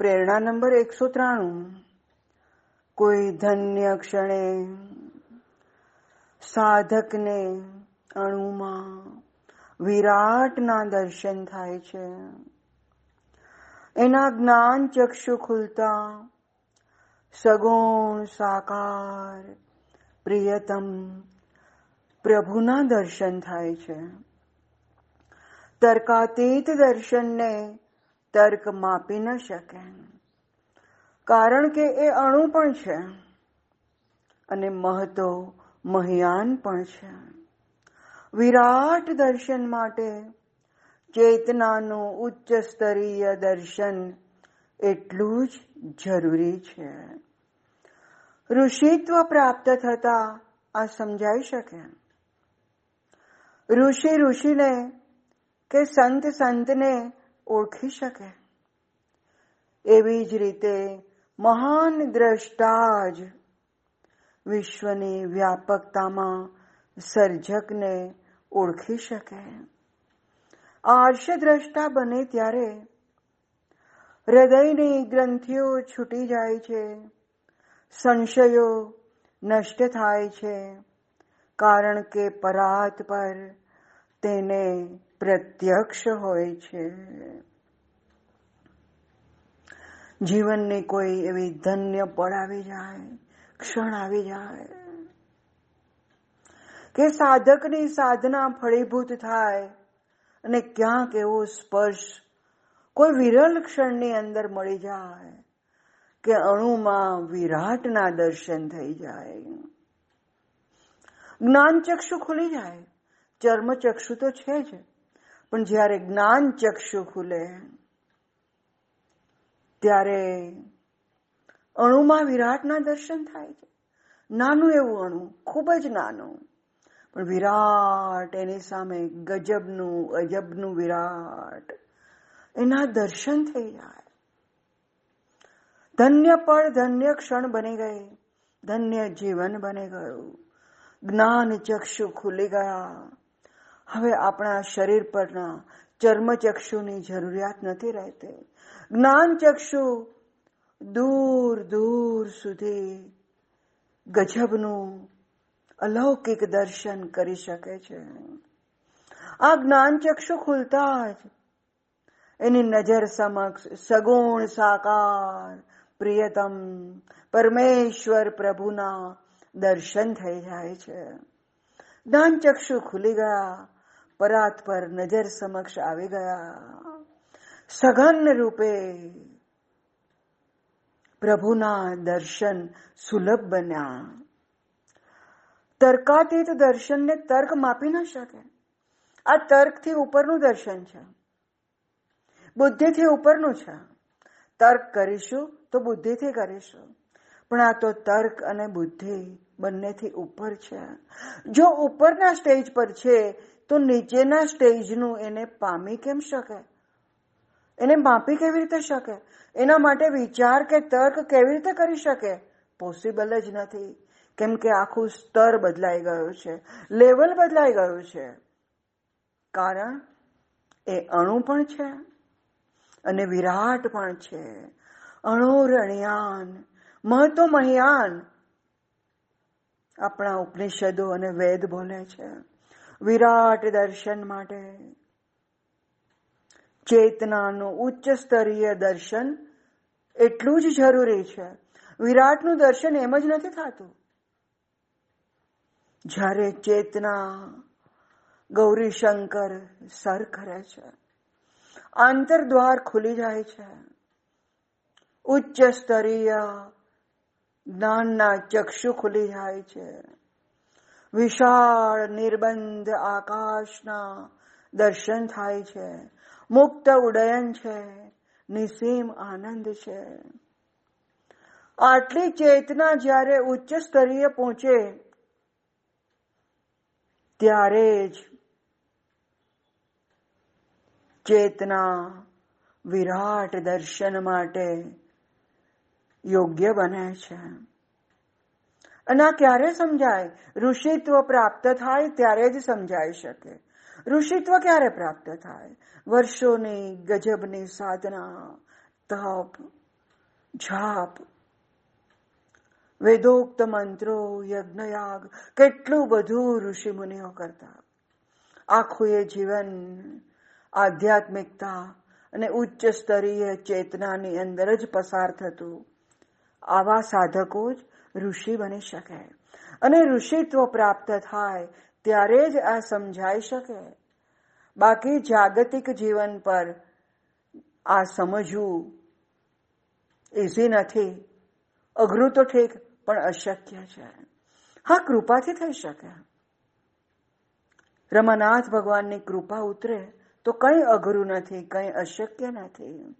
પ્રેરણા નંબર એકસો ત્રાણું. કોઈ ધન્ય ક્ષણે સાધકને અણુમાં વિરાટના દર્શન થાય છે. એના જ્ઞાન ચક્ષુ ખુલતા સગુણ સાકાર પ્રિયતમ પ્રભુના દર્શન થાય છે. તર્કાતીત દર્શનને તર્ક માપી ન શકે. કારણ કે એ અણુ પણ છે અને મહતો મહિયાન પણ છે. વિરાટ દર્શન માટે ચેતનાનું ઉચ્ચ સ્તરીય દર્શન એટલું જ જરૂરી છે. ઋષિત્વ પ્રાપ્ત થતા આ સમજાઈ શકે. ઋષિ ઋષિને કે સંત સંતને ઓળખી શકે. એવી જ રીતે મહાન દ્રષ્ટા જ વિશ્વની વ્યાપકતામાં સર્જકને ઓળખી શકે. આર્ષ બને ત્યારે હૃદયની ગ્રંથિઓ છૂટી જાય છે, સંશયો નષ્ટ થાય છે, કારણ કે પરાત પર તેને પ્રત્યક્ષ હોય છે. જીવનની કોઈ એવી ધન્ય પળ આવી જાય, ક્ષણ આવી જાય કે સાધકની સાધના ફળીભૂત થાય અને ક્યાંક એવો સ્પર્શ કોઈ વિરલ ક્ષણની અંદર મળી જાય કે અણુમાં વિરાટના દર્શન થઈ જાય. જ્ઞાન ચક્ષુ ખુલી જાય ચર્મ ચક્ષુ તો છે જ. પણ જ્યારે જ્ઞાન ચક્ષુ ખુલે, ત્યારે અણુમાં વિરાટના દર્શન થાય છે. નાનું એવું અણુ, ખૂબ જ નાનું, પણ વિરાટ એની સામે ગજબનું, અજબનું વિરાટ. એના દર્શન થઈ જાય. ધન્ય પળ ધન્ય ક્ષણ બની ગઈ, ધન્ય જીવન બની ગયું. જ્ઞાન ચક્ષુ ખુલી ગયા. હવે આપણા શરીર પરના ચર્મચક્ષુની જરૂરિયાત નથી રહેતી. જ્ઞાન ચક્ષુ દૂર દૂર સુધી ગજબનું અલૌકિક દર્શન કરી શકે છે. આ જ્ઞાન ચક્ષુ ખુલતા જ એની નજર સમક્ષ સગુણ, સાકાર, પ્રિયતમ, પરમેશ્વર પ્રભુના દર્શન થઈ જાય છે. જ્ઞાન ચક્ષુ ખુલી ગયા પરાત પર નજર સમક્ષ આવી ગયા. સઘન રૂપે પ્રભુના દર્શન સુલભ બન્યા. તર્કાતીત દર્શનને તર્ક માપી ન શકે. આ તર્કથી ઉપરનું દર્શન છે. બુદ્ધિથી ઉપરનું છે. તર્ક કરીશું તો બુદ્ધિથી કરીશું. પણ આ તો તર્ક અને બુદ્ધિ બંનેથી ઉપર છે. જો ઉપરના સ્ટેજ પર છે તો નીચેના સ્ટેજનું એને પામી કેમ શકે? એને માપી કેવી રીતે શકે? એના માટે વિચાર કે તર્ક કેવી રીતે કરી શકે? પોસિબલ જ નથી. કેમ કે આખું સ્તર બદલાઈ ગયું છે. લેવલ બદલાઈ ગયું છે. કારણ એ અણુ પણ છે અને વિરાટ પણ છે. અણુરણ્યાન મહતો મહિયાન આપણા ઉપનિષદો અને વેદ બોલે છે. વિરાટ દર્શન માટે. ચેતનાનું ઉચ્ચ સ્તરીય દર્શન એટલું જ જરૂરી છે. વિરાટનું દર્શન એમ જ નથી થતું. જ્યારે ચેતના ગૌરી શંકર સર કરે છે, આંતરદ્વાર ખુલી જાય છે, ઉચ્ચ સ્તરીય જ્ઞાનના ચક્ષુ ખુલી જાય છે. વિશાળ નિર્બંધ આકાશના દર્શન થાય છે. મુક્ત ઉડયન છે. નિસીમ આનંદ છે. આટલી ચેતના જ્યારે ઉચ્ચ સ્તરીય પહોંચે, ત્યારે જ ચેતના વિરાટ દર્શન માટે યોગ્ય બને છે. અને આ ક્યારે સમજાય? ઋષિત્વ પ્રાપ્ત થાય ત્યારે જ સમજાઈ શકે. ઋષિત્વ ક્યારે પ્રાપ્ત થાય? વર્ષોની ગજબની સાધના, તપ, જાપ. વેદોક્ત મંત્રો, યજ્ઞયાગ, કેટલું બધું ઋષિ મુનિઓ કરતા. આખું એ જીવન આધ્યાત્મિકતા અને ઉચ્ચ સ્તરીય ચેતનાની અંદર જ પસાર થતું. આવા સાધકો જ ઋષિ બની શકે. અને ઋષિત્વ પ્રાપ્ત થાય ત્યારે જ આ સમજાઈ શકે. બાકી જાગતિક જીવન પર આ સમજવું ઇઝી નથી. અઘરું તો ઠીક, પણ અશક્ય છે. હા, કૃપાથી થઈ શકે. રમાનાથ ભગવાનની કૃપા ઉતરે તો કંઈ અઘરું નથી, કંઈ અશક્ય નથી.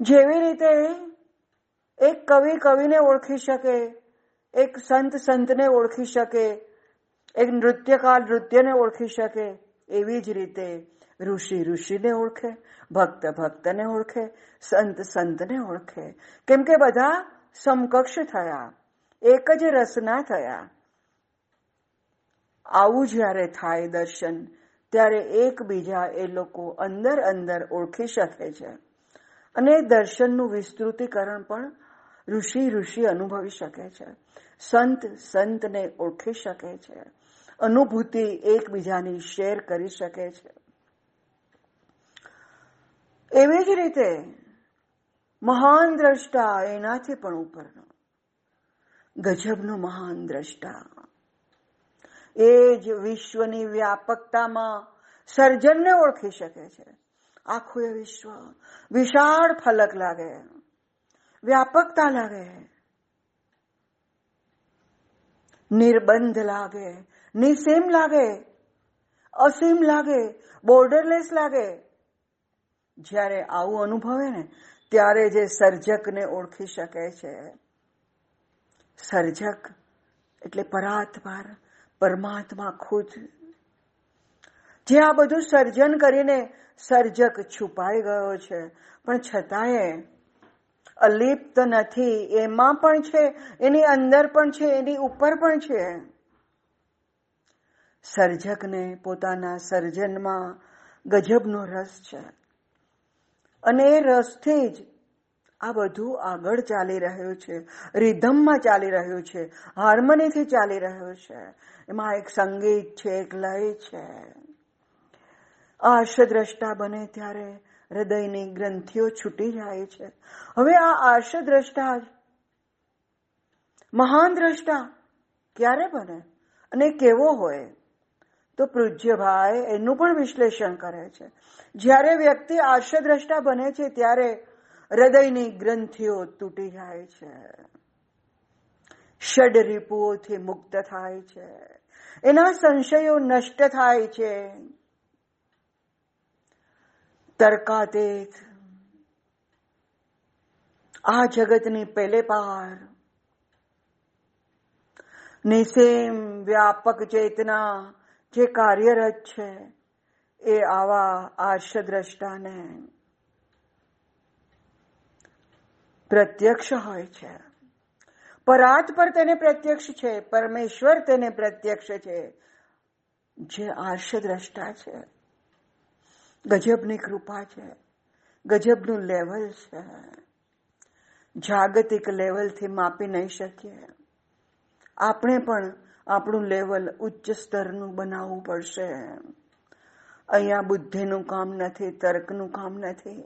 જેવી રીતે એક કવિ કવિને ઓળખી શકે, એક સંત સંતને ઓળખી શકે, એક નૃત્યકાર નૃત્યને ઓળખી શકે, એવી જ રીતે ઋષિ ઋષિને ઓળખે, ભક્ત ભક્તને ઓળખે, સંત સંતને ઓળખે. કેમ કે બધા સમકક્ષ થયા, એક જ રસના થયા. આવું જ્યારે થાય દર્શન, ત્યારે એકબીજા એ લોકો અંદર અંદર ઓળખી શકે છે. અને દર્શનનું વિસ્તૃતિકરણ પણ ઋષિ ઋષિ અનુભવી શકે છે. સંત સંતને ઓળખી શકે છે. અનુભૂતિ એકબીજાની શેર કરી શકે છે. એવી જ રીતે મહાન દ્રષ્ટા એનાથી પણ ઉપરનો. ગજબનો મહાન દ્રષ્ટા. એ જ વિશ્વની વ્યાપકતામાં સર્જનને ઓળખી શકે છે. આખું એ વિશ્વ વિશાળ ફલક લાગે. વ્યાપકતા લાગે નિર્બંધ લાગે, નિસીમ લાગે, અસીમ લાગે, બોર્ડરલેસ લાગે. જ્યારે આવું અનુભવે ને, ત્યારે જે સર્જકને ઓળખી શકે છે. સર્જક એટલે પરાત્માર પરમાત્મા ખુદ. જે આ બધું સર્જન કરીને સર્જક છુપાઈ ગયો છે. પણ છતાંય અલિપ્ત નથી. એમાં પણ છે, એની અંદર પણ છે, એની ઉપર પણ છે. સર્જકને પોતાના સર્જનમાં ગજબનો રસ છે. અને એ રસથી જ આ બધું આગળ ચાલી રહ્યું છે. રિધમમાં ચાલી રહ્યું છે. હાર્મનીથી ચાલી રહ્યું છે. એમાં એક સંગીત છે, એક લય છે. આ આર્ષદ્રષ્ટા બને ત્યારે હૃદયની ગ્રંથિઓ છૂટી જાય છે. હવે આ આર્ષદ્રષ્ટા મહાન દ્રષ્ટા ક્યારે બને અને કેવો હોય? તો પૂજ્યભાઈ એનું પણ વિશ્લેષણ કરે છે. જ્યારે વ્યક્તિ આર્ષદ્રષ્ટા બને છે, ત્યારે હૃદયની ગ્રંથિઓ તૂટી જાય છે. ષડ રીપુઓથી મુક્ત થાય છે. એના સંશયો નષ્ટ થાય છે. તર્કાતીત. આ જગતની પેલે પાર. નિસેમ વ્યાપક ચેતના જે કાર્યરત છે, એ આવા આર્ષદ્રષ્ટાને પ્રત્યક્ષ હોય છે. પરાત પર તેને પ્રત્યક્ષ છે, પરમેશ્વર તેને પ્રત્યક્ષ છે. જે આર્ષદ્રષ્ટા છે. ગજબની કૃપા છે. ગજબનું લેવલ છે. જાગતિક લેવલથી માપી નહીં શકીએ. આપણે પણ આપણું લેવલ ઉચ્ચ સ્તરનું બનાવવું પડશે. અહીંયા બુદ્ધિનું કામ નથી, તર્કનું કામ નથી.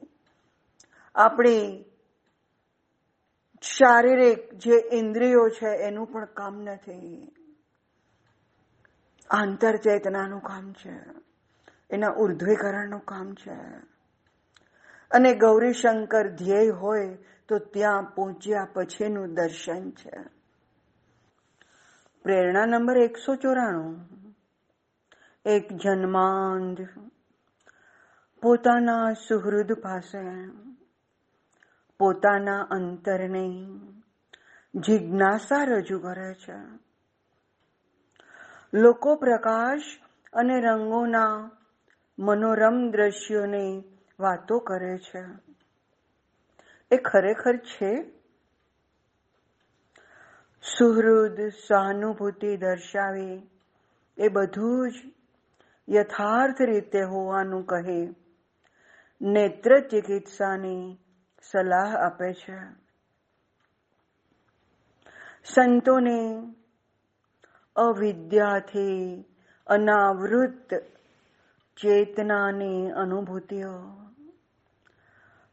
આપણી શારીરિક જે ઇન્દ્રિયો છે એનું પણ કામ નથી. આંતરચેતનાનું કામ છે. એના ઉર્ધ્વીકરણનું કામ છે. અને ગૌરીશંકર ધ્યેય હોય તો ત્યાં પહોંચ્યા પછીનું દર્શન છે. પ્રેરણા નંબર એકસો ચોરાણું. એક જન્માંધ પોતાના સુહૃદ પાસે, પોતાના અંતરની જિજ્ઞાસા રજૂ કરે છે. લોકો પ્રકાશ અને રંગોના મનોરમ દ્રશ્યોની વાતો કરે છે. એ ખરેખર છે? સુહૃદ સહાનુભૂતિ દર્શાવી. એ બધું જ યથાર્થ રીતે હોવાનું કહે. નેત્ર ચિકિત્સાની સલાહ આપે છે. સંતોને અવિદ્યાથી અનાવૃત ચેતનાની અનુભૂતિઓ.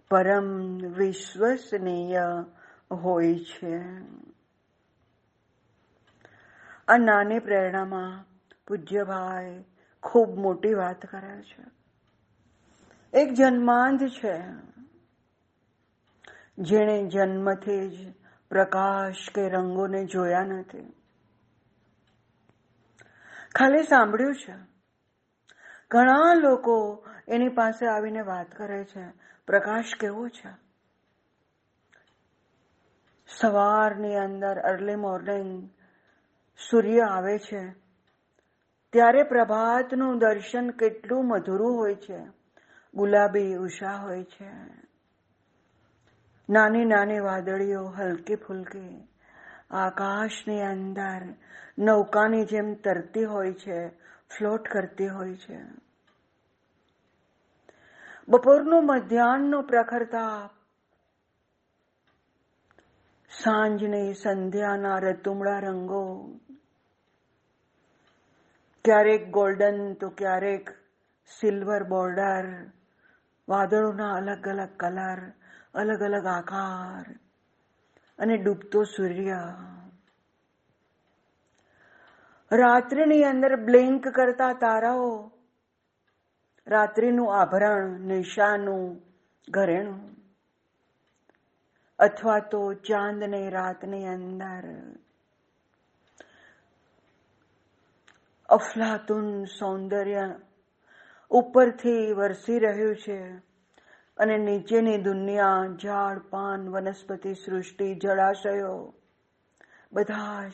પરમ વિશ્વસનીય હોય છે. આ નાની પ્રેરણામાં પૂજ્યભાઈ ખૂબ મોટી વાત કરે છે. એક જન્માંધ છે. જેણે જન્મથી જ પ્રકાશ કે રંગોને જોયા નથી. ખાલી સાંભળ્યું છે. ઘણા લોકો એની પાસે આવીને વાત કરે છે. પ્રકાશ કેવો છે? સવારની અંદર અર્લી મોર્નિંગ સૂર્ય આવે છે. ત્યારે પ્રભાતનું દર્શન કેટલું મધુરું હોય છે. ગુલાબી ઉષા હોય છે. નાની નાની વાદળીઓ હલકી ફુલકી. આકાશની અંદર નૌકાની જેમ તરતી હોય છે, ફ્લોટ કરતી હોય છે. બપોરનું મધ્યાહનનો પ્રખર તાપ સાંજની સંધ્યાના રતુમડા રંગો. ક્યારેક ગોલ્ડન તો ક્યારેક સિલ્વર બોર્ડર. વાદળોના અલગ અલગ કલર, અલગ અલગ આકાર. અને ડૂબતો સૂર્ય. રાત્રિની અંદર બ્લિંક કરતા તારાઓ. રાત્રિનું આભરણ, નિશાનું ઘરેણું. અથવા તો ચાંદને રાતની અંદર. અફલાતુન સૌંદર્ય ઉપરથી વરસી રહ્યું છે અને નીચેની દુનિયા, ઝાડ, પાન, વનસ્પતિ, સૃષ્ટિ, જળાશયો, બધા જ.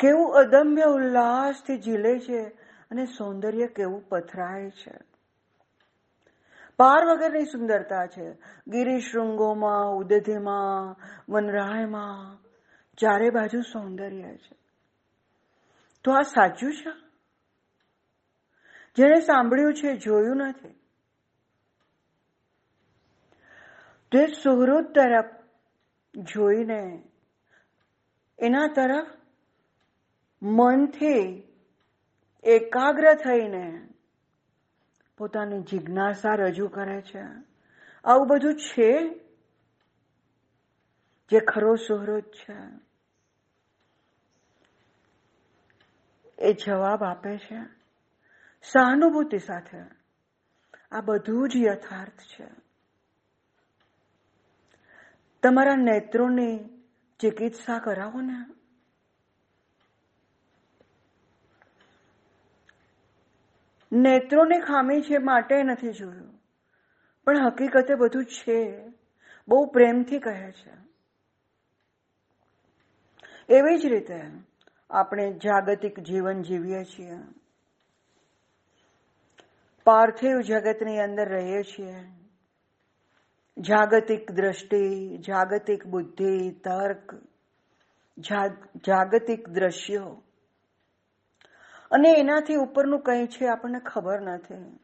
કેવું અદમ્ય ઉલ્લાસથી ઝીલે છે અને સૌંદર્ય કેવું પથરાય છે. પાર વગરની સુંદરતા છે. ગિરિશૃંગોમાં ઉદધીમાં, વનરાયમાં, ચારે બાજુ સૌંદર્ય છે. તો આ સાચું છે? જેણે સાંભળ્યું છે, જોયું નથી. તે સુહૃદ તરફ જોઈને એના તરફ મનથી એકાગ્ર થઈને પોતાની જિજ્ઞાસા રજૂ કરે છે. આવું બધું છે? જે ખરો સુહૃદ છે. એ જવાબ આપે છે. સહાનુભૂતિ સાથે. આ બધું જ યથાર્થ છે. તમારા નેત્રોની ચિકિત્સા કરાવો ને. નેત્રોની ખામી છે માટે નથી જોયું. પણ હકીકતે બધું છે. બહુ પ્રેમથી કહે છે. એવી જ રીતે આપણે જાગતિક જીવન જીવીએ છીએ. પાર્થિવ જગતની અંદર રહીએ છીએ. જાગતિક દ્રષ્ટિ, જાગતિક બુદ્ધિ, તર્ક જાગતિક દ્રશ્યો અને એનાથી ઉપરનું કંઈ છે આપણને ખબર નથી.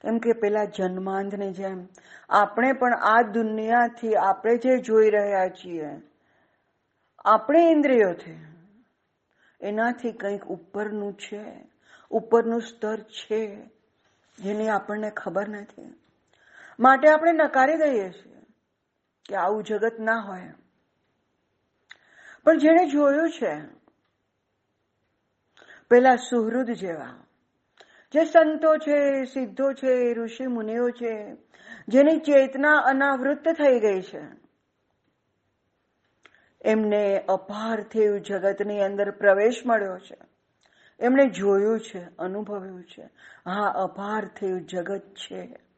કેમ કે પેલા જન્માંધની જેમ, આપણે પણ આ દુનિયાથી આપણે જે જોઈ રહ્યા છીએ, આપણે ઇન્દ્રિયોથી એનાથી કંઈક ઉપરનું છે, ઉપરનું સ્તર છે, જેની આપણને ખબર નથી. માટે આપણે નકારી દઈએ છીએ કે આવું જગત ના હોય. પણ જેણે જોયું છે પેલા સુહૃદ જેવા. જે સંતો છે, સિદ્ધો છે, ઋષિ મુનિઓ છે, જેની ચેતના અનાવૃત્ત થઈ ગઈ છે. એમને અપાર્થિવ જગતની અંદર પ્રવેશ મળ્યો છે. એમણે જોયું છે, અનુભવ્યું છે. હા અપાર્થિવ જગત છે.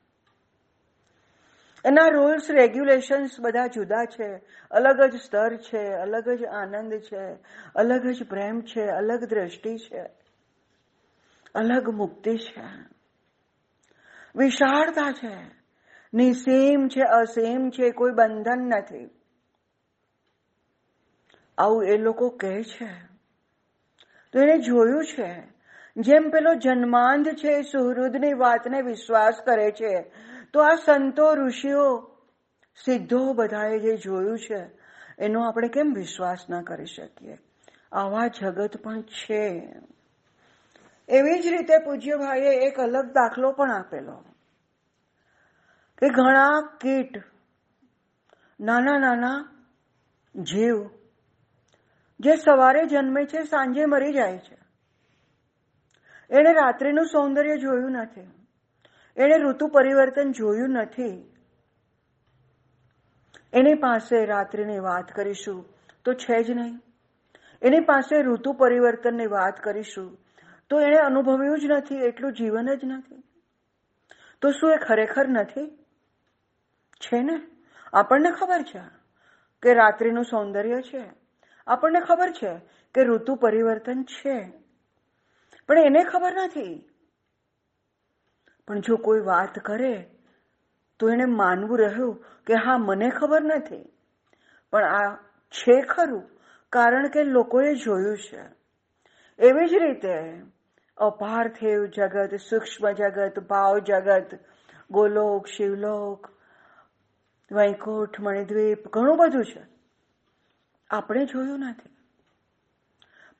એના રૂલ્સ રેગ્યુલેશન્સ બધા જુદા છે. અલગ જ સ્તર છે, અલગ જ આનંદ છે, અલગ જ પ્રેમ છે, અલગ દ્રષ્ટિ છે, અલગ મુક્તિ છે. વિશાળતા છે. નિસીમ છે, અસીમ છે, કોઈ બંધન નથી. આવું એ લોકો કહે છે. તો એને જોયું છે. જેમ પેલો જન્માંધ છે, સુહૃદની વાતને વિશ્વાસ કરે છે તો આ સંતો, ઋષિઓ સિદ્ધો બધાએ જે જોયું છે, એનો આપણે કેમ વિશ્વાસ ના કરી શકીએ? આવા જગત પણ છે. એવી જ રીતે પૂજ્ય ભાઈએ એક અલગ દાખલો પણ આપેલો. કે ઘણા કીટ, નાના નાના જીવ, જે સવારે જન્મે છે, સાંજે મરી જાય છે. એણે રાત્રિનું સૌંદર્ય જોયું નથી. એણે ઋતુ પરિવર્તન જોયું નથી. એની પાસે રાત્રિની વાત કરીશું તો છે જ નહીં. એની પાસે ઋતુ પરિવર્તનની વાત કરીશું તો એણે અનુભવ્યું જ નથી, એટલું જીવન જ નથી. તો શું એ ખરેખર નથી? છે ને? આપણને ખબર છે કે રાત્રિનું સૌંદર્ય છે. આપણને ખબર છે કે ઋતુ પરિવર્તન છે. પણ એને ખબર નથી પણ જો કોઈ વાત કરે, તો એને માનવું રહ્યું કે હા, મને ખબર નથી. પણ આ છે ખરું, કારણ કે લોકોએ જોયું છે. એવી જ રીતે અપાર્થિવ જગત, સૂક્ષ્મ જગત, ભાવ જગત, ગોલોક, શિવલોક, વૈકુંઠ, મણિદ્વીપ, ઘણું બધું છે. આપણે જોયું નથી.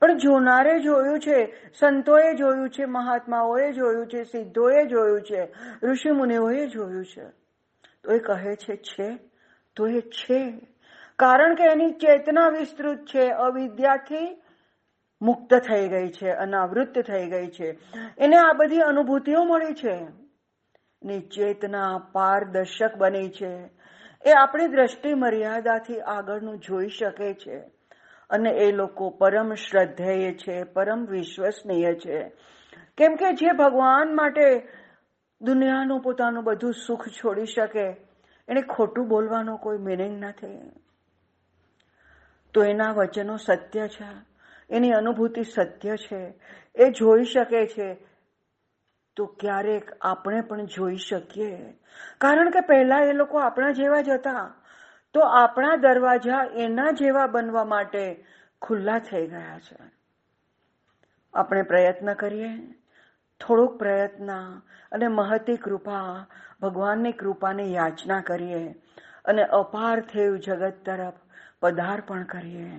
પણ જોનારે જોયું છે, સંતોએ જોયું છે, મહાત્માઓએ જોયું છે, સિદ્ધોએ જોયું છે ઋષિ મુનિઓએ જોયું છે. તો એ કહે છે છે. તો એ છે. કારણ કે એની ચેતના વિસ્તૃત છે, અવિદ્યાથી મુક્ત થઈ ગઈ છે, અનાવૃત્ત થઈ ગઈ છે. એને આ બધી અનુભૂતિઓ મળી છે. ની ચેતના પારદર્શક બની છે. એ આપણી દ્રષ્ટિ મર્યાદાથી આગળનું જોઈ શકે છે. અને એ લોકો પરમ શ્રદ્ધેય છે, પરમ વિશ્વસનીય છે. કેમ કે જે ભગવાન માટે દુનિયાનું પોતાનું બધું સુખ છોડી શકે, એને ખોટું બોલવાનો કોઈ મિનિંગ નથી. તો એના વચનો સત્ય છે, એની અનુભૂતિ સત્ય છે, એ જોઈ શકે છે. તો ક્યારેક આપણે પણ જોઈ શકીએ. કારણ કે પહેલા એ લોકો આપણા જેવા જ હતા. તો આપણા દરવાજા એના જેવા બનવા માટે ખુલ્લા થઈ ગયા છે. આપણે પ્રયત્ન કરીએ, થોડોક પ્રયત્ન અને મહતી કૃપા, ભગવાનની કૃપાની યાચના કરીએ અને અપાર થયું જગત તરફ પદાર્પણ કરીએ.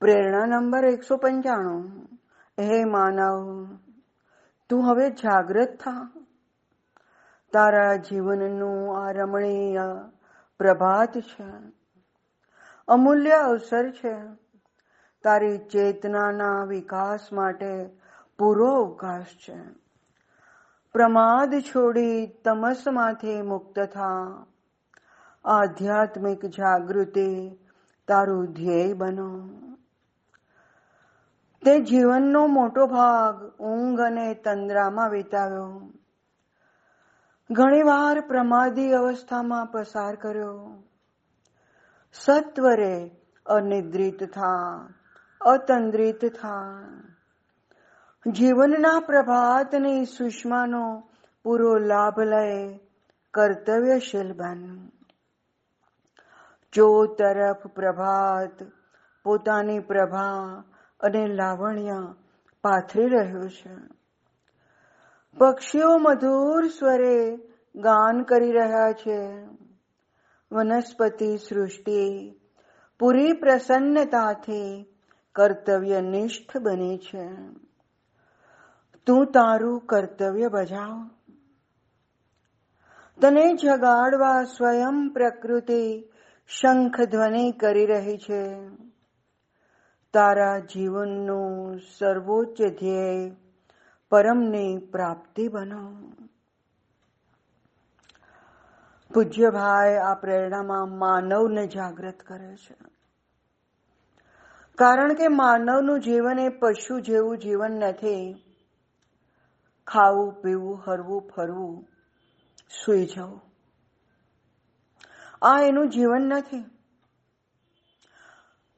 પ્રેરણા નંબર એકસો પંચાણું. હે માનવ, તું હવે જાગૃત થા. તારા જીવનનું આ રમણીય પ્રભાત છે. અમૂલ્ય અવસર છે. તારી ચેતનાના વિકાસ માટે પૂરો અવકાશ છે. પ્રમાદ છોડી તમસમાંથી મુક્ત થા. આધ્યાત્મિક જાગૃતિ તારું ધ્યેય બનો. તે જીવનનો મોટો ભાગ ઊંઘ અને તંદ્રામાં વિતાવ્યો. ઘણીવાર પ્રમાદી અવસ્થામાં પસાર કર્યો. સત્વરે અનિદ્રિત થા અતંદ્રિત થા જીવનના પ્રભાતની સુષ્માનો પૂરો લાભ લઈ કર્તવ્યશીલ બન જો તરફ પ્રભાત પોતાની પ્રભા અને લાવણ્ય પાથરી રહ્યું છે પક્ષીઓ મધુર સ્વરે ગાન કરી રહ્યા છે. વનસ્પતિ સૃષ્ટિ પૂરી પ્રસન્નતાથી કર્તવ્યનિષ્ઠ બને છે. તું તારું કર્તવ્ય બજાવ. તને જગાડવા સ્વયં પ્રકૃતિ શંખ ધ્વનિ કરી રહી છે. તારા જીવનનું સર્વોચ્ચ ધ્યેય પરમની પ્રાપ્તિ બનો પૂજ્યભાઈ આ પ્રેરણામાં માનવને જાગૃત કરે છે. કારણ કે માનવનું જીવન એ પશુ જેવું જીવન નથી. ખાવું, પીવું, હરવું, ફરવું, સુઈ જવું. આ એનું જીવન નથી.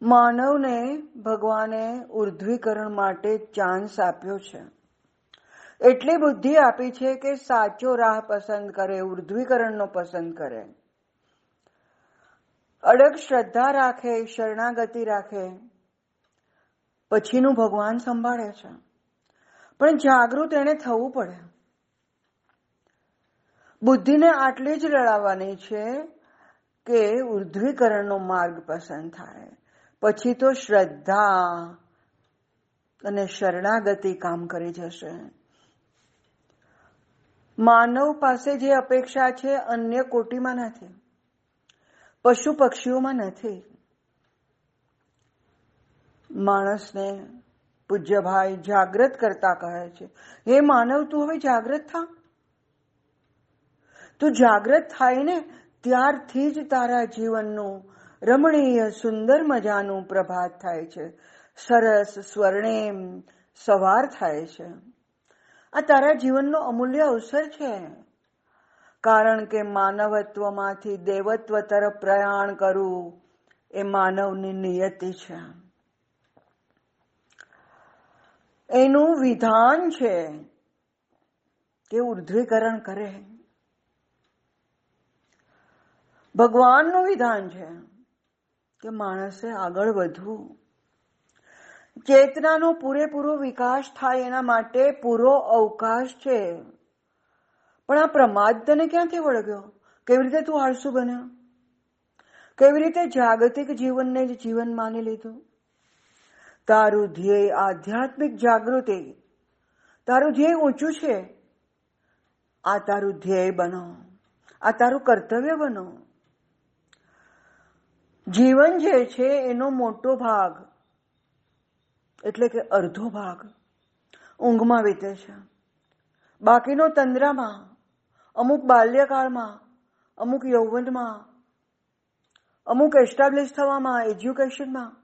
માનવને ભગવાને ઉર્ધ્વીકરણ માટે ચાન્સ આપ્યો છે. એટલી બુદ્ધિ આપી છે કે સાચો રાહ પસંદ કરે, ઉર્ધ્વીકરણનો પસંદ કરે. અડગ શ્રદ્ધા રાખે, શરણાગતિ રાખે, પછીનું ભગવાન સંભાળે છે. પણ જાગૃત એને થવું પડે. બુદ્ધિને આટલી જ લડાવવાની છે કે ઉર્ધ્વીકરણનો માર્ગ પસંદ થાય. પછી તો શ્રદ્ધા અને શરણાગતિ કામ કરી જશે. માનવ પાસે જે અપેક્ષા છે અન્ય કોટીમાં નથી. પશુ પક્ષીઓમાં નથી. માણસને પૂજ્યભાઈ જાગ્રત કરતા કહે છે. હે માનવ, તું હવે જાગ્રત થા? તું જાગ્રત થાય ને ત્યારથી જ તારા જીવનનું રમણીય, સુંદર મજાનું પ્રભાત થાય છે. સરસ સ્વર્ણેમ સવાર થાય છે. આ તારા જીવનનો અમૂલ્ય અવસર છે. કારણ કે માનવત્વમાંથી દેવત્વ તરફ પ્રયાણ કરવું એ માનવની નિયતિ છે. એનું વિધાન છે કે ઉર્ધ્વીકરણ કરે. ભગવાનનું વિધાન છે કે માણસે આગળ વધવું. ચેતનાનો પૂરેપૂરો વિકાસ થાય એના માટે પૂરો અવકાશ છે. પણ આ પ્રમાદ તને ક્યાંથી વળગ્યો? કેવી રીતે તું આળસુ બન્યો? કેવી રીતે જાગતિક જીવનને જ જીવન માની લીધું? તારું ધ્યેય આધ્યાત્મિક જાગૃતિ. તારું ધ્યેય ઊંચું છે. આ તારું ધ્યેય બનો. આ તારું કર્તવ્ય બનો. જીવન જે છે એનો મોટો ભાગ એટલે કે અડધો ભાગ ઊંઘમાં વીતે છે. બાકીનો તંદ્રામાં, અમુક બાલ્યકાળમાં, અમુક યૌવનમાં, અમુક એસ્ટાબ્લિશ થવામાં એજ્યુકેશનમાં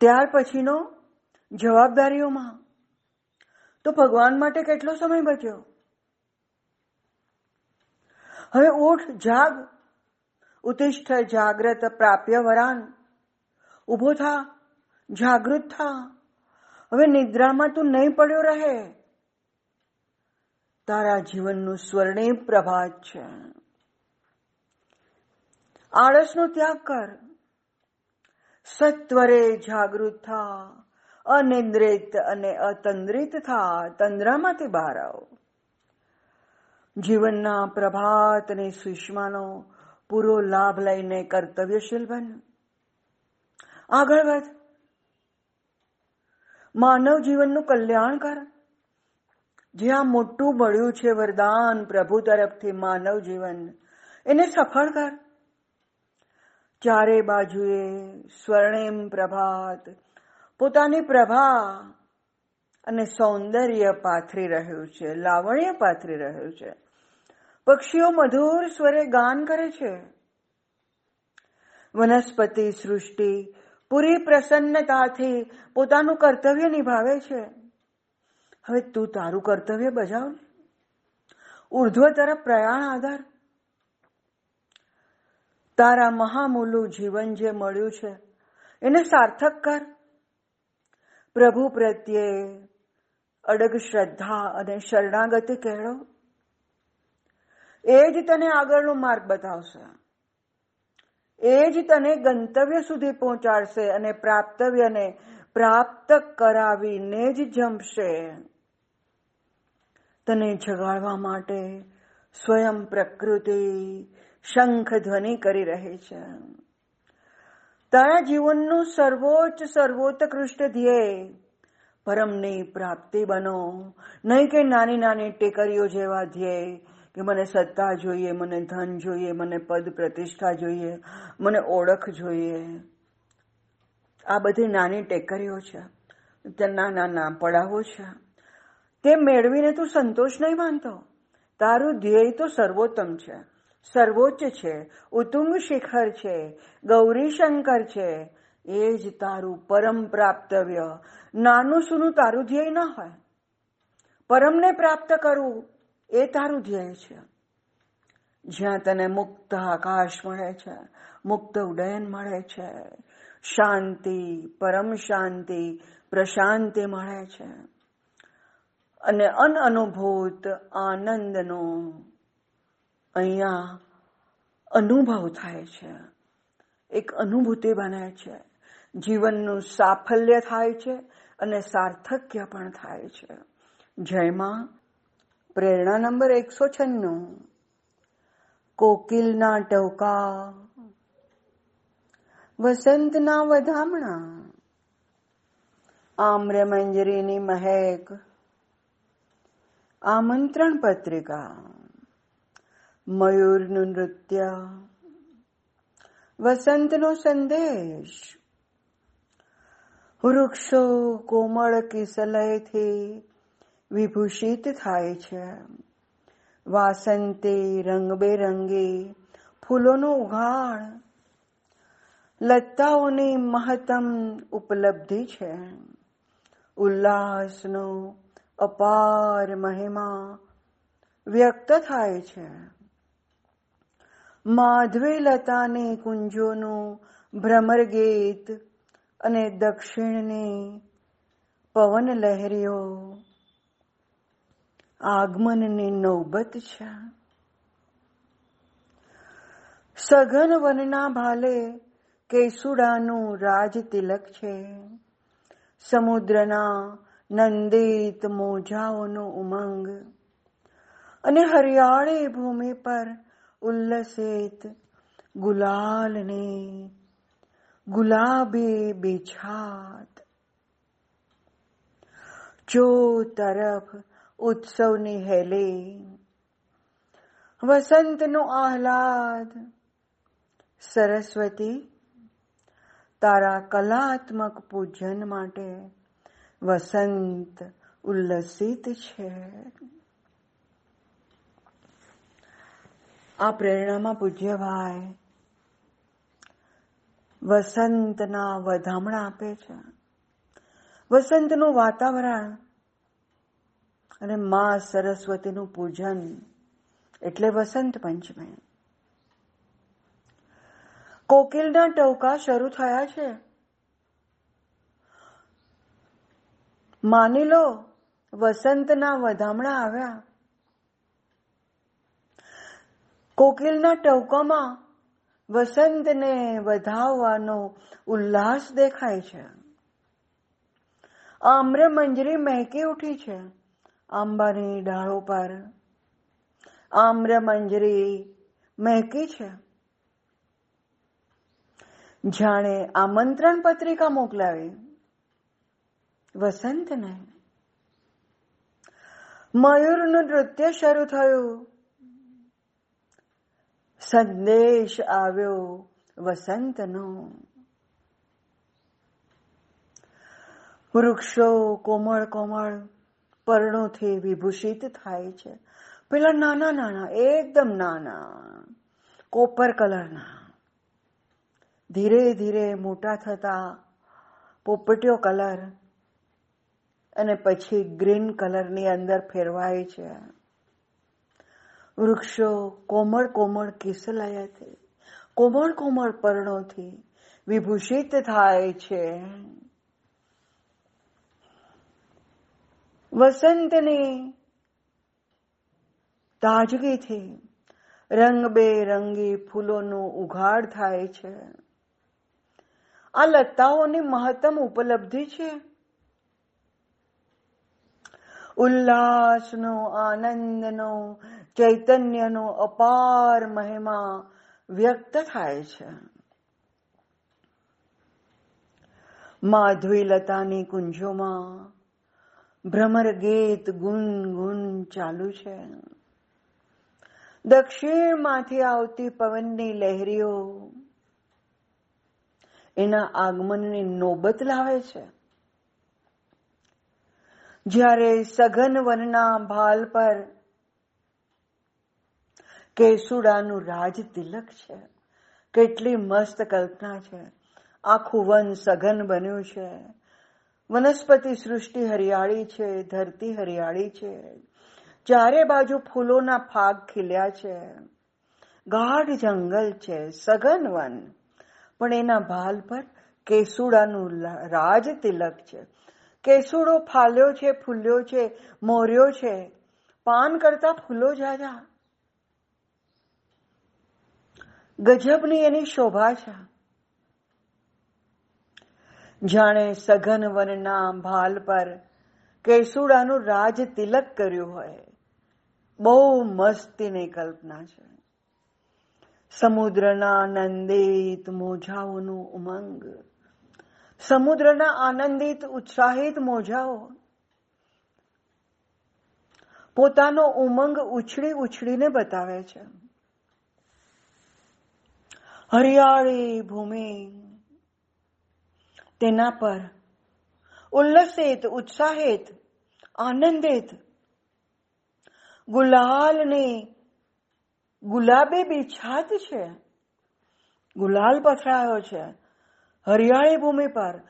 ત્યાર પછીનો જવાબદારીઓમાં. તો ભગવાન માટે કેટલો સમય બચ્યો? હવે ઓઠ જાગ. ઉતિષ્ઠ, જાગ્રત, પ્રાપ્ય વરાન. ઊભો થા, જાગૃત થા. હવે નિદ્રામાં તું નહીં પડ્યો રહે. તારા જીવનનું સ્વર્ણિમ પ્રભાત છે. આળસનો ત્યાગ કર. સત્વરે જાગૃત થા, અનિદ્રિત અને અતંદ્રિત થા, તંદ્રામાંથી બહાર આવો. જીવનના પ્રભાત અને સુષ્માનો પૂરો લાભ લઈને કર્તવ્યશીલ બન. આગળ વધ. માનવ જીવનનું કલ્યાણ કર જે આ મોટું મળ્યું છે વરદાન પ્રભુ તરફથી માનવ જીવન, એને સફળ કર ચારે બાજુએ સ્વર્ણિમ પ્રભાત, પોતાની પ્રભા અને સૌંદર્ય પાથરી રહ્યું છે, લાવણ્ય પાથરી રહ્યું છે. પક્ષીઓ મધુર સ્વરે ગાન કરે છે. વનસ્પતિ સૃષ્ટિ પૂરી પ્રસન્નતાથી પોતાનું કર્તવ્ય નિભાવે છે. હવે તું તારું કર્તવ્ય બજાવ ઉર્ધ્વ તરફ પ્રયાણ આધાર. તારા મહામૂલું જીવન જે મળ્યું છે, એને સાર્થક કર. પ્રભુ પ્રત્યે અડગ શ્રદ્ધા અને શરણાગતિ કેળો. એ જ તને આગળનો માર્ગ બતાવશે. એ જ તને ગંતવ્ય સુધી પહોંચાડશે અને પ્રાપ્તવ્યને પ્રાપ્ત કરાવીને જ જમશે તને જગાડવા માટે સ્વયં પ્રકૃતિ શંખ ધ્વનિ કરી રહી છે. તારા જીવનનું સર્વોચ્ચ સર્વોત્કૃષ્ટ ધ્યેય પરમની પ્રાપ્તિ બનો. નહીં કે નાની નાની ટેકરીઓ જેવા ધ્યેય કે મને સત્તા જોઈએ, મને ધન જોઈએ, મને પદ પ્રતિષ્ઠા જોઈએ, મને ઓળખ જોઈએ. આ બધી નાની ટેકરીઓ છે. નાના નાના પડાવો છે. તે મેળવીને તું સંતોષ નહીં માનતો. તારું ધ્યેય તો સર્વોત્તમ છે. સર્વોચ્ચ છે. ઉત્તુંગ શિખર છે. ગૌરી શંકર છે. એ જ તારું પરમ પ્રાપ્તવ્ય. નાનું સુનું તારું ધ્યેય ન હોય. પરમને પ્રાપ્ત કરવું. એ તારું ધ્યેય છે. જ્યાં તને મુક્ત આકાશ મળે છે, મુક્ત ઉડયન મળે છે, શાંતિ, પરમ શાંતિ, પ્રશાંતિ મળે છે. અને અનઅનુભૂત આનંદનો અહીંયા અનુભવ થાય છે. એક અનુભૂતિ બને છે. જીવનનું સાફલ્ય થાય છે અને સાર્થક્ય પણ થાય છે. જયમાં પ્રેરણા નંબર એકસો છન્નું કોકિલના ટવકા વસંતના વધામણા આમ્ર મંજરીની મહેક આમંત્રણ પત્રિકા મયુરનું નૃત્ય વસંતનો સંદેશ વૃક્ષો કોમળ કિસલયથી વિભૂષિત થાય છે. વાસંતે રંગબેરંગી ફૂલોનો ઉઘાડ. લતાઓની મહત્તમ ઉપલબ્ધિ છે. ઉલ્લાસનો અપાર મહિમા વ્યક્ત થાય છે. માધવી લતાની કુંજોનું ભ્રમર ગીત અને દક્ષિણની પવન લહેરીઓ આગમનની નૌબત છે. સઘન વનના ભાલે કેસુડાનું રાજ તિલક છે. સમુદ્રના નંદિત મોજાઓનો ઉમંગ અને હરિયાળી ભૂમિ પર ઉલ્લસિત ગુલાલને ગુલાબી બિછાત. ચો તરફ ઉત્સવની હેલી વસંતનો આહલાદ. સરસ્વતી તારા કલાત્મક પૂજન માટે વસંત ઉલ્લસિત છે. આ પ્રેરણામાં પૂજ્ય ભાઈ વસંતના વધામણા આપે છે. વસંતનું વાતાવરણ અને મા સરસ્વતીનું પૂજન એટલે વસંત પંચમી. કોકિલના ટવકા શરૂ થયા છે. માની લો, વસંતના વધામણા આવ્યા. કોકિલના ટવકામાં વસંતને વધાવવાનો ઉલ્લાસ દેખાય છે. આમ્ર મંજરી મહેકી ઉઠી છે. આંબાની ડાળો પર. આમ્ર મંજરી મહેકી છે. જાણે આમંત્રણ પત્રિકા મોકલાવી. વસંતને. મયુરનું નૃત્ય શરૂ થયું. સંદેશ આવ્યો વસંતનો. વૃક્ષો કોમળ કોમળ પર્ણોથી વિભૂષિત થાય છે. પેલા નાના નાના, એકદમ નાના, કોપર કલરના. ધીરે ધીરે મોટા થતા પોપટીઓ કલર અને પછી ગ્રીન કલરની અંદર ફેરવાય છે. વૃક્ષો કોમળ કોમળ કિસલાયાથી કોમળ કોમળ પર્ણોથી વિભૂષિત થાય છે. વસંતની તાજગીથી રંગબેરંગી ફૂલોનો ઉઘાડ થાય છે આ લતાઓની મહત્તમ ઉપલબ્ધિ છે ઉલ્લાસનો આનંદનો ચૈતન્યનો અપાર મહિમા વ્યક્ત થાય છે માધવી લતાની કુંજોમાં ભ્રમર ગીત ગુન ગુન ચાલુ છે. દક્ષિણમાંથી આવતી પવનની લહેરીઓ એના આગમનની નોબત લાવે છે. જ્યારે સઘન વનના ભાલ પર કેસુડાનું રાજ તિલક છે. કેટલી મસ્ત કલ્પના છે. આખું વન સઘન બન્યું છે. વનસ્પતિ સૃષ્ટિ હરિયાળી છે, ધરતી હરિયાળી છે. ચારે બાજુ ફૂલોના ફાગ ખીલ્યા છે. ગાઢ જંગલ છે, સઘન વન. પણ એના ભાલ પર કેસુડાનું રાજ તિલક છે. કેસુડો ફાલ્યો છે, ફૂલ્યો છે, મોર્યો છે. પાન કરતા ફૂલો જાજા. ગજબની એની શોભા છે. જાણે સઘન વનના ભાલ પર કેસુડાનું રાજ તિલક કર્યું હોય. બહુ મસ્તીની કલ્પના છે. સમુદ્રના આનંદિત મોજાઓનું ઉમંગ. સમુદ્રના આનંદિત, ઉત્સાહિત મોજાઓ. પોતાનો ઉમંગ ઉછળી ઉછળીને બતાવે છે. હરિયાળી ભૂમિ તેના પર. ઉલ્લસિત, ઉત્સાહિત, આનંદિત. ગુલાલની, ગુલાબી બિછાત છે. ગુલાલ પથરાયો છે. હરિયાળી ભૂમિ પર,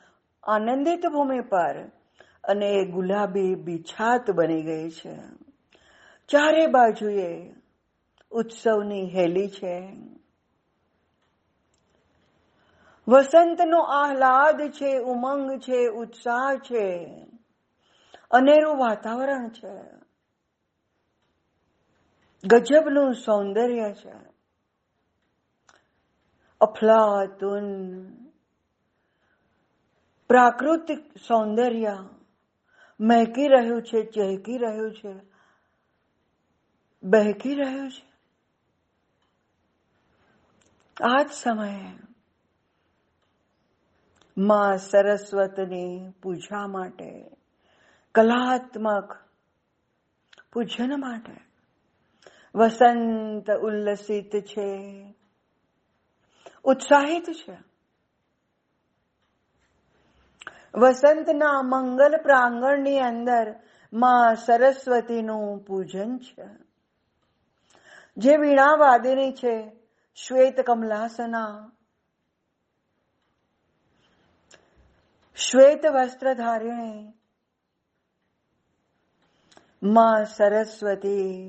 આનંદિત ભૂમિ પર અને એ ગુલાબી બિછાત બની ગઈ છે. ચારે બાજુએ ઉત્સવની હેલી છે. વસંતનો આહલાદ છે, ઉમંગ છે, ઉત્સાહ છે, અનેરું વાતાવરણ છે. ગજબનું સૌંદર્ય છે. અફલાતુન પ્રાકૃતિક સૌંદર્ય. મહેકી રહ્યું છે, ચહેકી રહ્યું છે, બહેકી રહ્યું છે. આ જ સમયે માં સરસ્વતની પૂજા માટે, કલાત્મક પૂજન માટે. વસંત ઉલ્લસિત છે, ઉત્સાહિત છે. વસંતના મંગલ પ્રાંગણની અંદરમાં સરસ્વતીનું પૂજન છે. જે વીણા વાદિની છે, શ્વેત કમલાસના શ્વેત વસ્ત્ર ધારિણી માં સરસ્વતી.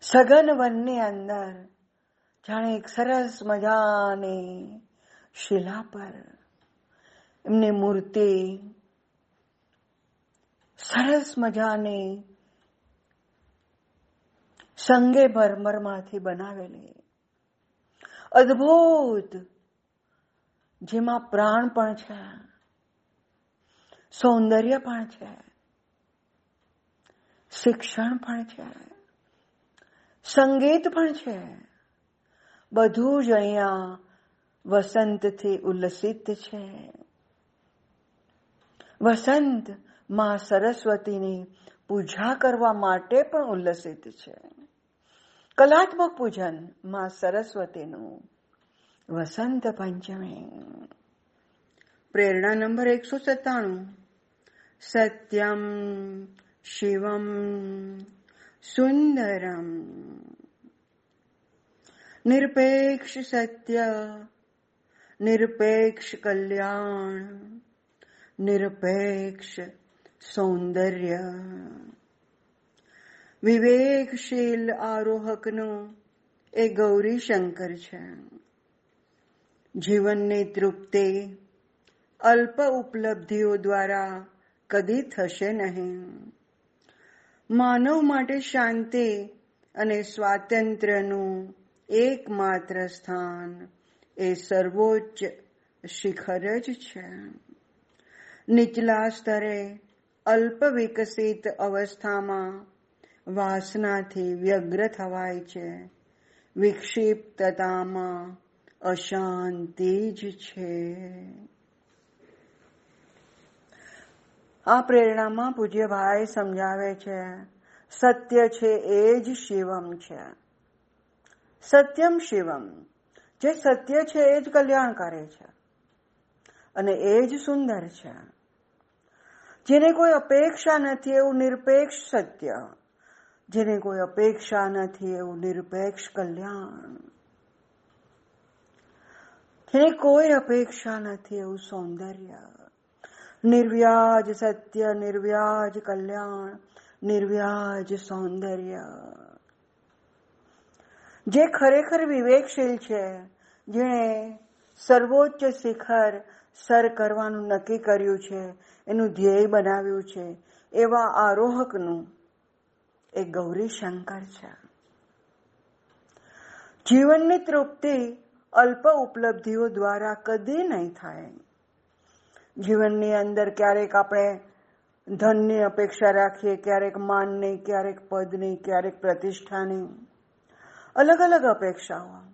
સઘન વનની અંદર જાણે એક સરસ મજાની શિલા પર એમની મૂર્તિ સરસ મજાની સંગે ભરમરમાંથી બનાવેલી. અદ્ભુત જેમાં પ્રાણ પણ છે. સૌંદર્ય પણ છે. શિક્ષણ પણ છે. સંગીત પણ છે. બધું જ અહીંયા વસંતથી ઉલ્લસિત છે. વસંતમાં સરસ્વતીની પૂજા કરવા માટે પણ ઉલ્લસિત છે. કલાત્મક પૂજનમાં સરસ્વતીનું વસંત પંચમી પ્રેરણા નંબર એકસો સત્તાણું સત્યમ શિવમ સુંદરમ નિરપેક્ષ સત્ય નિરપેક્ષ કલ્યાણ નિરપેક્ષ સૌંદર્ય વિવેકશીલ આરોહકનું એ ગૌરી શંકર છે જીવનની તૃપ્તિ અલ્પ ઉપલબ્ધિઓ દ્વારા કદી થશે નહીં. માનવ માટે શાંતિ અને સ્વાતંત્ર્યનું એકમાત્ર સ્થાન એ સર્વોચ્ચ શિખર જ છે. નીચલા સ્તરે અલ્પ વિકસિત અવસ્થામાં વાસનાથી વ્યગ્ર થવાય છે. વિક્ષિપ્તતામાં અશાંતિ જ છે. આ પ્રેરણામાં પૂજ્યભાઈ સમજાવે છે, સત્ય છે એ જ શિવમ છે. સત્યમ શિવમ, જે સત્ય છે એ જ કલ્યાણ કરે છે અને એ જ સુંદર છે. જેને કોઈ અપેક્ષા નથી એવું નિરપેક્ષ સત્ય, જેને કોઈ અપેક્ષા નથી એવું નિરપેક્ષ કલ્યાણ. જેને કોઈ અપેક્ષા નથી એવું સૌંદર્ય. નિર્વ્યાજ સત્ય, નિર્વ્યાજ કલ્યાણ, નિર્વ્યાજ સૌંદર્ય. જે ખરેખર વિવેકશીલ છે, જેણે સર્વોચ્ચ શિખર સર કરવાનું નક્કી કર્યું છે, એનું ધ્યેય બનાવ્યું છે, એવા આરોહકનું એ ગૌરી શંકર છે. જીવનની તૃપ્તિ અલ્પ ઉપલબ્ધિઓ દ્વારા કદી નહીં થાય. જીવનની અંદર ક્યારેક આપણે ધનની અપેક્ષા રાખીએ, ક્યારેક માનની, ક્યારેક પદની, ક્યારેક પ્રતિષ્ઠાની. અલગ અલગ અપેક્ષાઓ.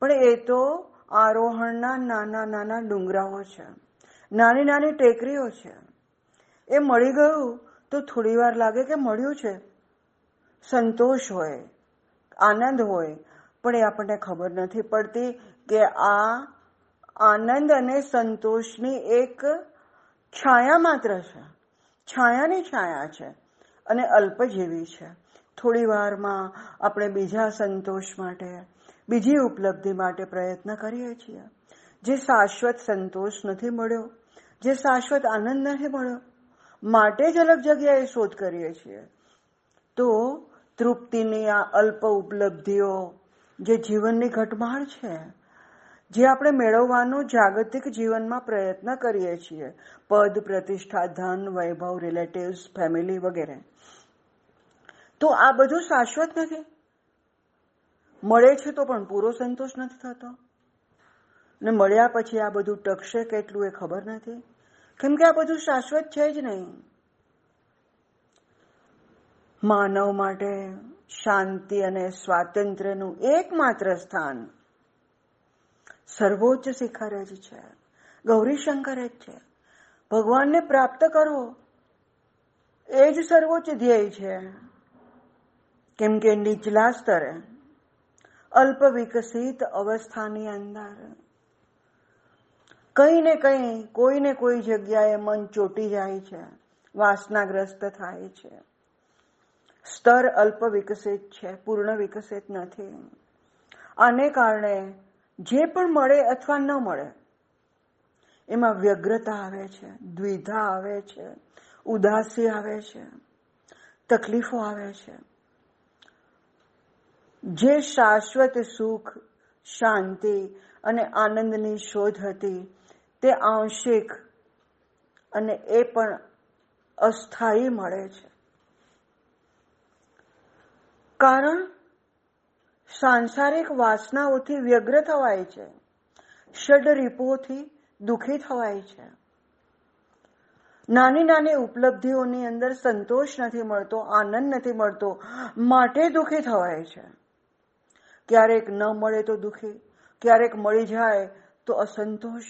પણ એ તો આરોહણના નાના નાના ડુંગરાઓ છે. નાની નાની ટેકરીઓ છે. એ મળી ગયું તો થોડી વાર લાગે કે મળ્યું છે. સંતોષ હોય, આનંદ હોય પણ એ આપણને ખબર નથી પડતી કે આ આનંદ અને સંતોષની એક છાયા માત્ર છે. છાયાની છાયા છે અને અલ્પ જેવી છે. થોડી વારમાં આપણે બીજા સંતોષ માટે, બીજી ઉપલબ્ધિ માટે પ્રયત્ન કરીએ છીએ. જે શાશ્વત સંતોષ નથી મળ્યો, જે શાશ્વત આનંદ નથી મળ્યો, માટે જ અલગ જગ્યાએ શોધ કરીએ છીએ. તો તૃપ્તિની આ અલ્પ ઉપલબ્ધિઓ જે જીવનની ઘટમાળ છે, જે આપણે મેળવવાનો જાગતિક જીવનમાં પ્રયત્ન કરીએ છીએ. પદ, પ્રતિષ્ઠા, ધન, વૈભવ રિલેટિવ્સ ફેમિલી વગેરે. તો આ બધું શાશ્વત નથી. મળે છે તો પણ પૂરો સંતોષ નથી થતો. ને મળ્યા પછી આ બધું ટકશે કેટલું એ ખબર નથી. કેમ કે આ બધું શાશ્વત છે જ નહીં. માનવ માટે શાંતિ અને સ્વાતંત્ર્યનું એકમાત્ર સ્થાન સર્વોચ્ચ શિખર જ છે. ગૌરીશંકર જ છે. ભગવાનને પ્રાપ્ત કરવો એ જ સર્વોચ્ચ ધ્યેય છે. કેમ કે નીચલા સ્તરે અલ્પ વિકસિત અવસ્થાની અંદર કઈ ને કઈ કોઈ ને કોઈ જગ્યાએ મન ચોટી જાય છે. વાસનાગ્રસ્ત થાય છે. સ્તર અલ્પ વિકસિત છે, પૂર્ણ વિકસિત નથી. આને કારણે જે પણ મળે અથવા ન મળે, એમાં વ્યગ્રતા આવે છે, દ્વિધા આવે છે, ઉદાસી આવે છે, તકલીફો આવે છે. જે શાશ્વત સુખ, શાંતિ અને આનંદની શોધ હતી, તે આંશિક અને એ પણ અસ્થાયી મળે છે. કારણ સાંસારિક વાસનાઓથી વ્યગ્ર થવાય છે. ષડ રીપોથી દુઃખી થવાય છે. નાની નાની ઉપલબ્ધિઓની અંદર સંતોષ નથી મળતો, આનંદ નથી મળતો, માટે દુઃખી થવાય છે. ક્યારેક ન મળે તો દુઃખી, ક્યારેક મળી જાય તો અસંતોષ,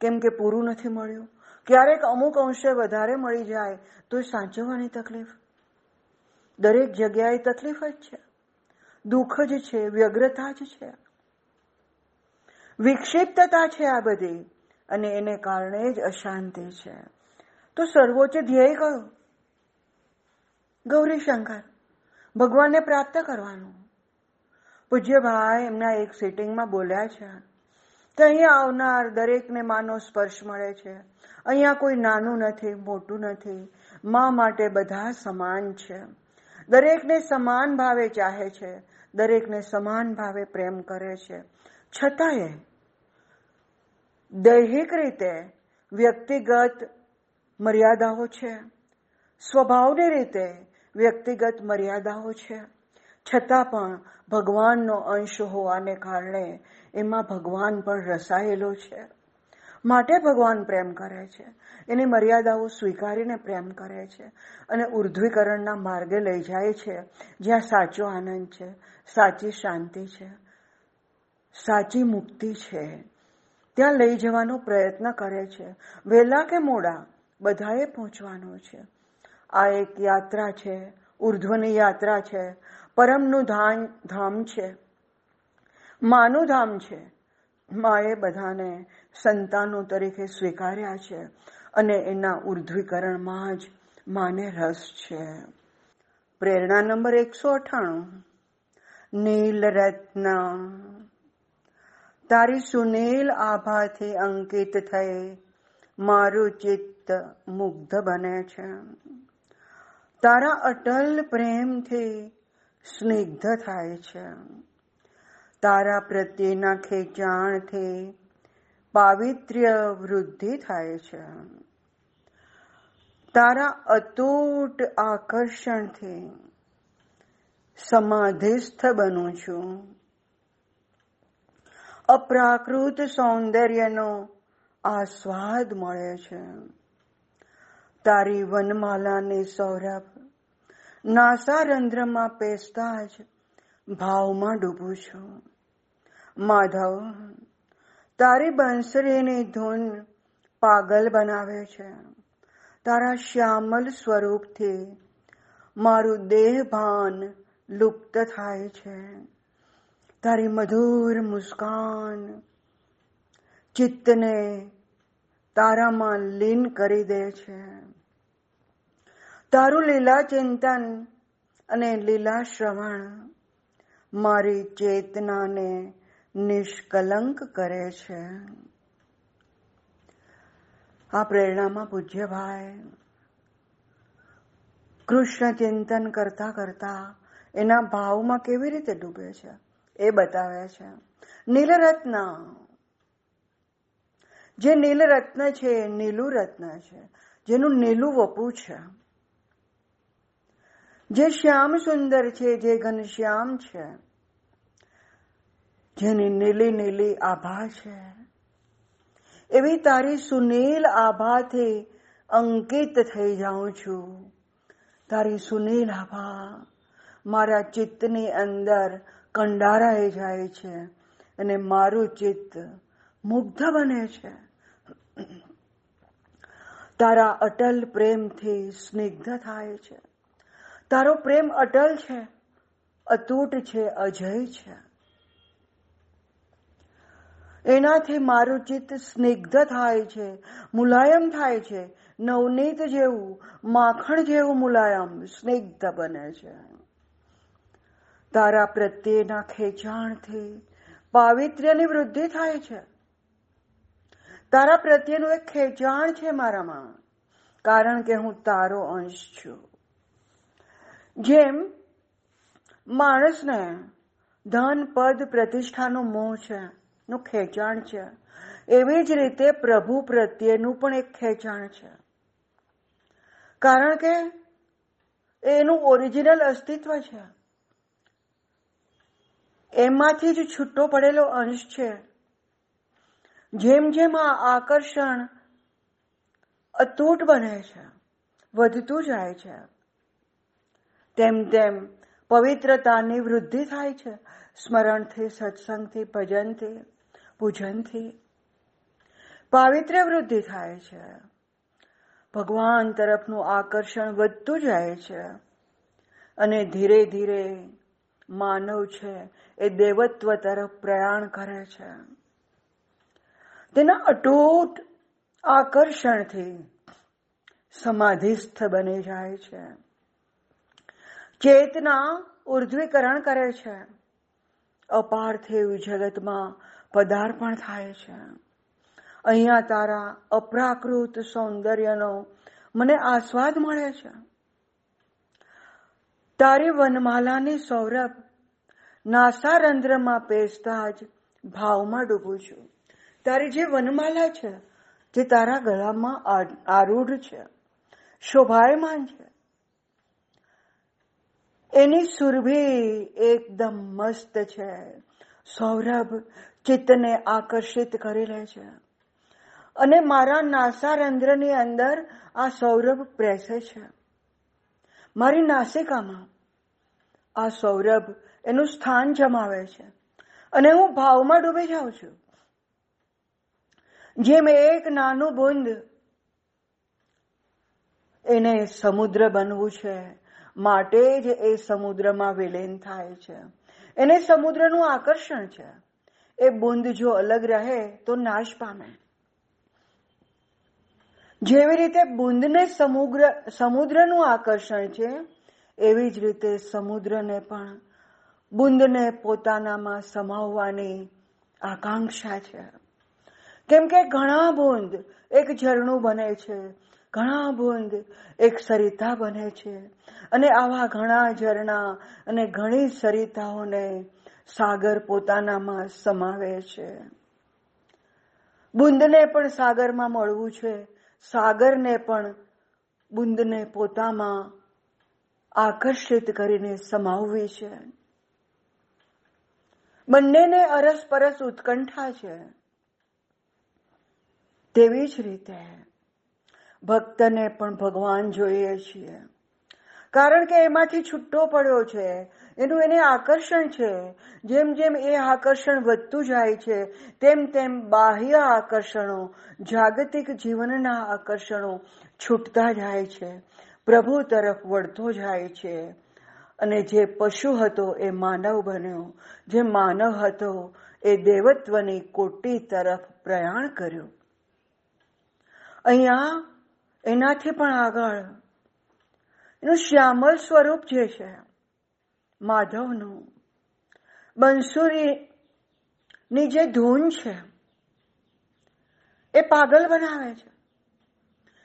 કેમ કે પૂરું નથી મળ્યું. ક્યારેક અમુક અંશે વધારે મળી જાય તો સાચવવાની તકલીફ. દરેક જગ્યાએ તકલીફ જ છે. દુઃખ જ છે, વ્યગ્રતા જ છે. વિક્ષિપ્તતા છે આ બધી અને એને કારણે જ અશાંતિ છે. તો સર્વોચ્ચ ધ્યેય કયો? ગૌરી શંકર, ભગવાનને પ્રાપ્ત કરવાનું. પૂજ્ય ભાઈ એમના એક સિટિંગમાં બોલ્યા છે. કે અહીંયા આવનાર દરેકને માનો સ્પર્શ મળે છે. અહીંયા કોઈ નાનું નથી, મોટું નથી. મા માટે બધા સમાન છે. દરેકને સમાન ભાવે ચાહે છે, દરેકને સમાન ભાવે પ્રેમ કરે છે. છતાંય, દૈહિક રીતે વ્યક્તિગત મર્યાદાઓ છે. સ્વભાવની રીતે વ્યક્તિગત મર્યાદાઓ છે. છતાં પણ ભગવાનનો અંશ હોવાને કારણે એમાં ભગવાન પણ રસાયેલો છે. માટે ભગવાન પ્રેમ કરે છે. એની મર્યાદાઓ સ્વીકારીને પ્રેમ કરે છે અને ઉર્ધ્વીકરણના માર્ગે લઈ જાય છે, જ્યાં સાચો આનંદ છે, સાચી શાંતિ છે, સાચી મુક્તિ છે. ત્યાં લઈ જવાનો પ્રયત્ન કરે છે. વહેલા કે મોડા બધાએ પહોંચવાનું છે. આ એક યાત્રા છે, ઉર્ધ્વની યાત્રા છે. પરમનું ધામ છે. માનું ધામ છે. માએ બધાને સંતાનો તરીકે સ્વીકાર્યા છે અને એના ઉર્ધ્વીકરણમાં જ માને રસ છે. પ્રેરણા નંબર એકસો અઠાણું નીલ રત્ન. તારી સુનીલ આભાથી અંકિત થઈ, મારું ચિત્ત મુગ્ધ બને છે. તારા અટલ પ્રેમથી સ્નિગ્ધ થાય છે. તારા પ્રત્યેના ખેંચાણથી પાવિત્ર્ય વૃદ્ધિ થાય છે. તારા અતૂટ આકર્ષણથી સમાધિસ્થ બનું છું. અપ્રાકૃત સૌંદર્યનો આસ્વાદ મળે છે. તારી વનમાલાની સૌરભ નાસા રંધ્રમાં પેસતા જ ભાવમાં ડૂબું છું. માધવ, તારી બંસરીની ધૂન પાગલ બનાવે છે. તારા શ્યામલ સ્વરૂપથી મારું દેહ ભાન લુપ્ત થાય છે. તારી મધુર મુસ્કાન ચિત્તને તારામાં લીન કરી દે છે. તારું લીલા ચિંતન અને લીલા શ્રવણ મારી ચેતનાને નિષ્કલંક કરે છે. આ પ્રેરણામાં પૂજ્યભાઈ, કૃષ્ણ ચિંતન કરતા કરતા એના ભાવમાં કેવી રીતે ડૂબે છે એ બતાવે છે. નીલરત્ન. જે નીલરત્ન છે નીલું રત્ન છે, જેનું નીલું વપુ છે. જે શ્યામ સુંદર છે, જે ઘનશ્યામ છે. જેની નીલી નીલી આભા છે. એવી તારી સુનીલ આભાથી અંકિત થઈ જાઉં છું. તારી સુનીલ આભા મારા ચિત્તની અંદર કંડારાઈ જાય છે અને મારું ચિત્ત મુગ્ધ બને છે. તારા અટલ પ્રેમથી સ્નિગ્ધ થાય છે. તારો પ્રેમ અટલ છે, અતૂટ છે, અજય છે. એનાથી મારું ચિત્ત સ્નિગ્ધ થાય છે, મુલાયમ થાય છે. નવનીત જેવું, માખણ જેવું મુલાયમ, સ્નિગ્ધ બને છે. તારા પ્રત્યેના ખેંચાણથી પાવિત્ર્યની વૃદ્ધિ થાય છે. તારા પ્રત્યેનું એક ખેંચાણ છે મારામાં, કારણ કે હું તારો અંશ છું. જેમ માણસને ધન પદ પ્રતિષ્ઠાનો મોહ છે નું ખેંચાણ છે. એવી જ રીતે પ્રભુ પ્રત્યેનું પણ એક ખેંચાણ છે. કારણ કે એનું ઓરિજિનલ અસ્તિત્વ છે. એમાંથી જ છૂટો પડેલો અંશ છે. જેમ જેમ આ આકર્ષણ અતૂટ બને છે, વધતું જાય છે, તેમ તેમ પવિત્રતાની વૃદ્ધિ થાય છે. સ્મરણથી, સત્સંગથી, ભજનથી. પૂજનથી પાવિત્ર્ય વૃદ્ધિ થાય છે. ભગવાન તરફનું આકર્ષણ વધતું જાય છે. અને ધીરે ધીરે માનવ છે એ દેવત્વ તરફ પ્રયાણ કરે છે. તેના અટૂટ આકર્ષણથી સમાધિસ્થ બની જાય છે. ચેતના ઉર્ધ્વીકરણ કરે છે. અપાર્થિવ જગતમાં પદાર્પણ થાય છે. અહીંયા તારા અપ્રાકૃત સૌંદર્યનો મને આસ્વાદ મળે છે. તારી વનમાલાની સૌરભ નાસારંધ્રમાં પેસતા જ ભાવમાં ડૂબું છું. તારી જે વનમાલા છે, જે તારા ગળામાં આરૂઢ છે, શોભાયમાન છે. એની સુરભી એકદમ મસ્ત છે. સૌરભ ચિત્તને આકર્ષિત કરી લે છે. અને મારા નાસા રંધ્રની અંદર આ સૌરભ પ્રેસે છે. મારી નાસિકામાં આ સૌરભ એનું સ્થાન જમાવે છે. અને હું ભાવમાં ડૂબી જાઉં છું. જેમ એક નાનું બુંદ એને સમુદ્ર બનવું છે, માટે જ એ સમુદ્રમાં વિલીન થાય છે. એને સમુદ્રનું આકર્ષણ છે. એ બુંદ જો અલગ રહે તો નાશ પામે. જેવી રીતે બુંદને સમુદ્ર, સમુદ્રનું આકર્ષણ છે, એવી જ રીતે સમુદ્રને પણ બુંદને પોતાનામાં સમાવવાની આકાંક્ષા છે. કેમ કે ઘણા બુંદ એક ઝરણું બને છે, ઘણા બુંદ એક સરિતા બને છે, અને આવા ઘણા ઝરણા અને ઘણી સરિતાઓને સાગર પોતાનામાં સમાવે છે. બુંદને પણ સાગરમાં મળવું છે. સાગરને પણ બુંદને પોતામાં આકર્ષિત કરીને સમાવવી છે. બંનેને અરસપરસ ઉત્કંઠા છે. તેવી જ રીતે ભક્તને પણ ભગવાન જોઈએ છીએ. કારણ કે એમાંથી છૂટો પડ્યો છે. એનું એને આકર્ષણ છે. જેમ જેમ એ આકર્ષણ વધતું જાય છે, તેમ તેમ બાહ્ય આકર્ષણો, જાગતિક જીવનના આકર્ષણો છૂટતા જાય છે. પ્રભુ તરફ વળતો જાય છે. અને જે પશુ હતો એ માનવ બન્યો. જે માનવ હતો એ દેવત્વની કોટી તરફ પ્રયાણ કર્યું. અહીંયા એનાથી પણ આગળ એનું શ્યામલ સ્વરૂપ જે છે, માધવનું. બંસુરીની જે ધૂન છે, એ પાગલ બનાવે છે.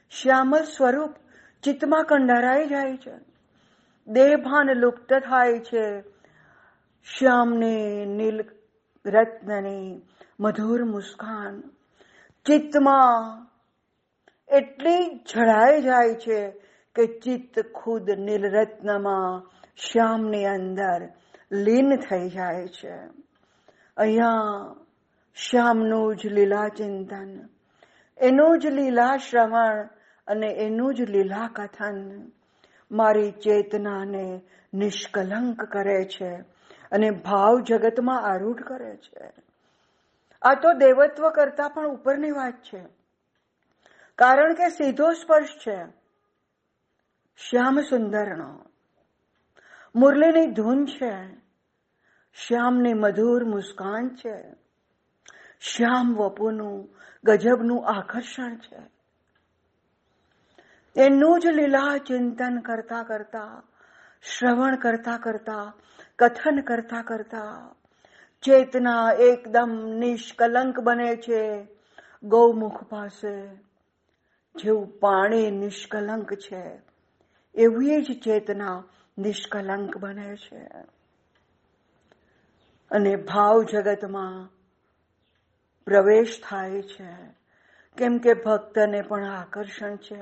શ્યામલ સ્વરૂપ ચિત્તમાં કંડારાઈ જાય છે. દેહભાન લુપ્ત થાય છે. શ્યામની નીલ રત્નની મધુર મુસ્કાન. ચિત્તમાં એટલી જળાઈ જાય છે કે ચિત્ત ખુદ નીલરત્નમાં શ્યામની અંદર લીન થઈ જાય છે. અહીંયા શ્યામનું જ લીલા ચિંતન એનું જ લીલા શ્રવણ અને એનું જ લીલા કથન મારી ચેતનાને નિષ્કલંક કરે છે અને ભાવ જગતમાં આરૂઢ કરે છે. આ તો દેવત્વ કરતા પણ ઉપરની વાત છે. કારણ કે સીધો સ્પર્શ છે. શ્યામ સુંદરનો મુરલીની ધૂન છે. શ્યામની મધુર મુસ્કાન છે. શ્યામ વપુનું, ગજબનું આકર્ષણ છે. એનું જ લીલા ચિંતન કરતા કરતા, શ્રવણ કરતા કરતા, કથન કરતા કરતા, ચેતના એકદમ નિષ્કલંક બને છે. ગૌમુખ પાસે જેવું પાણી નિષ્કલંક છે. એવી જ ચેતના નિષ્કલંક બને છે. અને ભાવ જગતમાં પ્રવેશ થાય છે. કેમ કે ભક્તને પણ આકર્ષણ છે.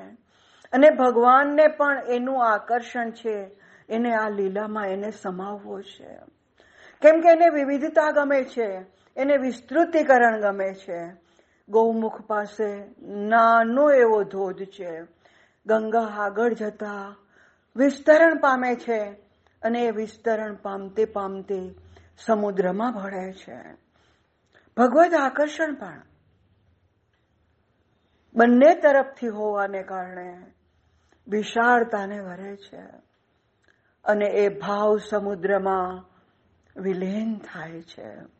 અને ભગવાનને પણ એનું આકર્ષણ છે. એને આ લીલામાં એને સમાવવો છે. કેમ કે એને વિવિધતા ગમે છે. એને વિસ્તૃતિકરણ ગમે છે. ગૌમુખ પાસે નાનો એવો ધોધ છે. ગંગા આગળ જતા વિસ્તરણ પામે છે અને એ વિસ્તરણ પામતે પામતે સમુદ્રમાં ભળે છે. ભગવત આકર્ષણ પણ બંને તરફથી હોવાને કારણે વિશાળતાને વરે છે અને એ ભાવ સમુદ્રમાં વિલીન થાય છે.